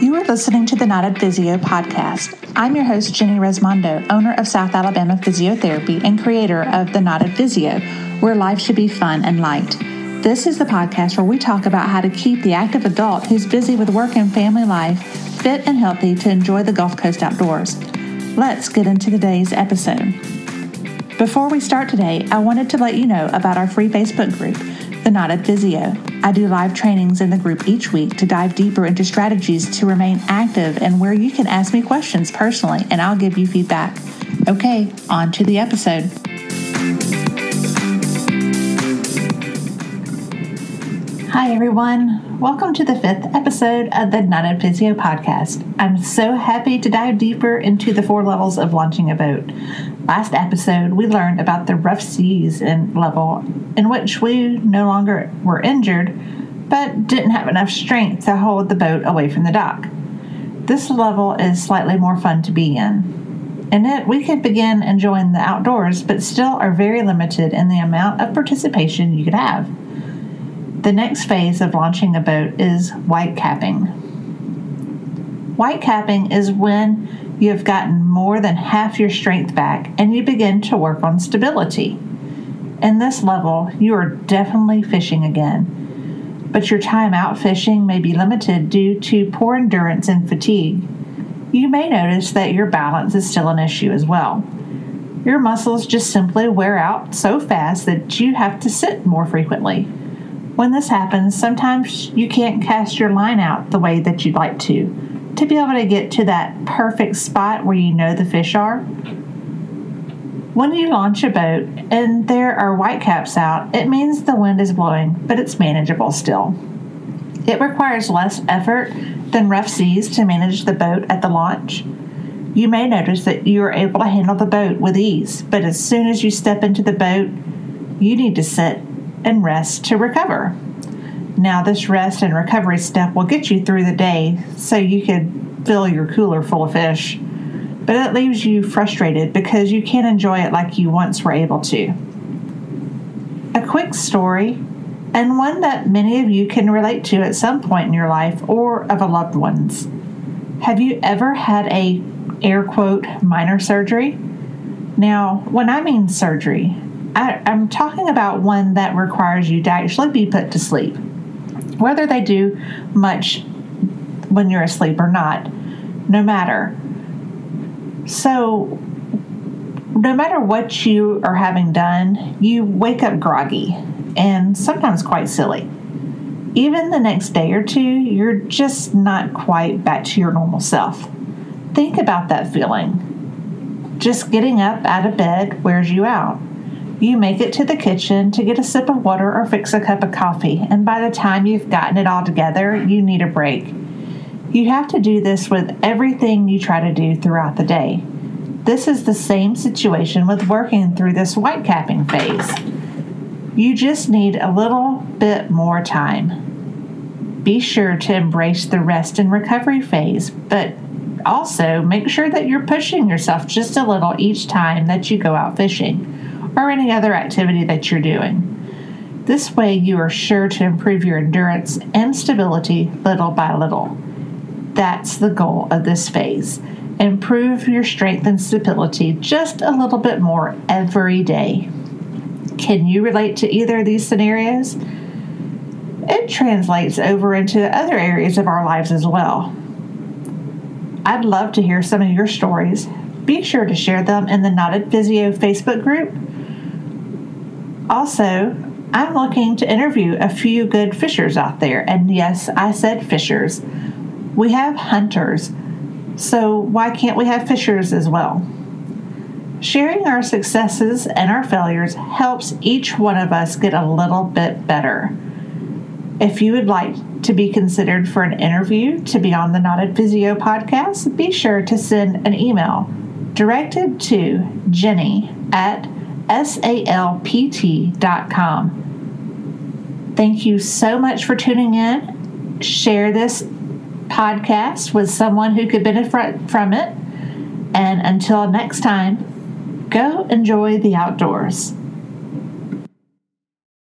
You are listening to the Not Knotted Physio podcast. I'm your host, Jenny Resmondo, owner of South Alabama Physiotherapy and creator of the Not Knotted Physio, where life should be fun and light. This is the podcast where we talk about how to keep the active adult who's busy with work and family life fit and healthy to enjoy the Gulf Coast outdoors. Let's get into today's episode. Before we start today, I wanted to let you know about our free Facebook group, The Not Knotted Physio. I do live trainings in the group each week to dive deeper into strategies to remain active and where you can ask me questions personally and I'll give you feedback. Okay, on to the episode. Hi, everyone. Welcome to the fifth episode of the Knotted Physio podcast. I'm so happy to dive deeper into the four levels of launching a boat. Last episode, we learned about the rough seas in level in which we no longer were injured but didn't have enough strength to hold the boat away from the dock. This level is slightly more fun to be in. In it, we can begin enjoying the outdoors, but still are very limited in the amount of participation you could have. The next phase of launching a boat is white capping. White capping is when you have gotten more than half your strength back and you begin to work on stability. In this level, you are definitely fishing again, but your time out fishing may be limited due to poor endurance and fatigue. You may notice that your balance is still an issue as well. Your muscles just simply wear out so fast that you have to sit more frequently. When this happens, sometimes you can't cast your line out the way that you'd like to to be able to get to that perfect spot where you know the fish are. When you launch a boat and there are whitecaps out, it means the wind is blowing, but it's manageable still. It requires less effort than rough seas to manage the boat at the launch. You may notice that you are able to handle the boat with ease, but as soon as you step into the boat, you need to sit and rest to recover. Now, this rest and recovery step will get you through the day so you can fill your cooler full of fish, but it leaves you frustrated because you can't enjoy it like you once were able to. A quick story, and one that many of you can relate to at some point in your life or of a loved one's. Have you ever had a air quote minor surgery? Now, when I mean surgery, I, am talking about one that requires you to actually be put to sleep whether they do much when you're asleep or not, no matter. So, no matter what you are having done, you wake up groggy and sometimes quite silly. Even the next day or two, you're just not quite back to your normal self. Think about that feeling. Just getting up out of bed wears you out. You make it to the kitchen to get a sip of water or fix a cup of coffee, and by the time you've gotten it all together, you need a break. You have to do this with everything you try to do throughout the day. This is the same situation with working through this white capping phase. You just need a little bit more time. Be sure to embrace the rest and recovery phase, but also make sure that you're pushing yourself just a little each time that you go out fishing or any other activity that you're doing. This way, you are sure to improve your endurance and stability little by little. That's the goal of this phase. Improve your strength and stability just a little bit more every day. Can you relate to either of these scenarios? It translates over into other areas of our lives as well. I'd love to hear some of your stories. Be sure to share them in the Knotted Physio Facebook group also, I'm looking to interview a few good fishers out there. And yes, I said fishers. We have hunters, so why can't we have fishers as well? Sharing our successes and our failures helps each one of us get a little bit better. If you would like to be considered for an interview to be on the Knotted Physio podcast, be sure to send an email directed to Jenny at salpt.com. Thank you so much for tuning in. Share this podcast with someone who could benefit from it. And until next time, go enjoy the outdoors.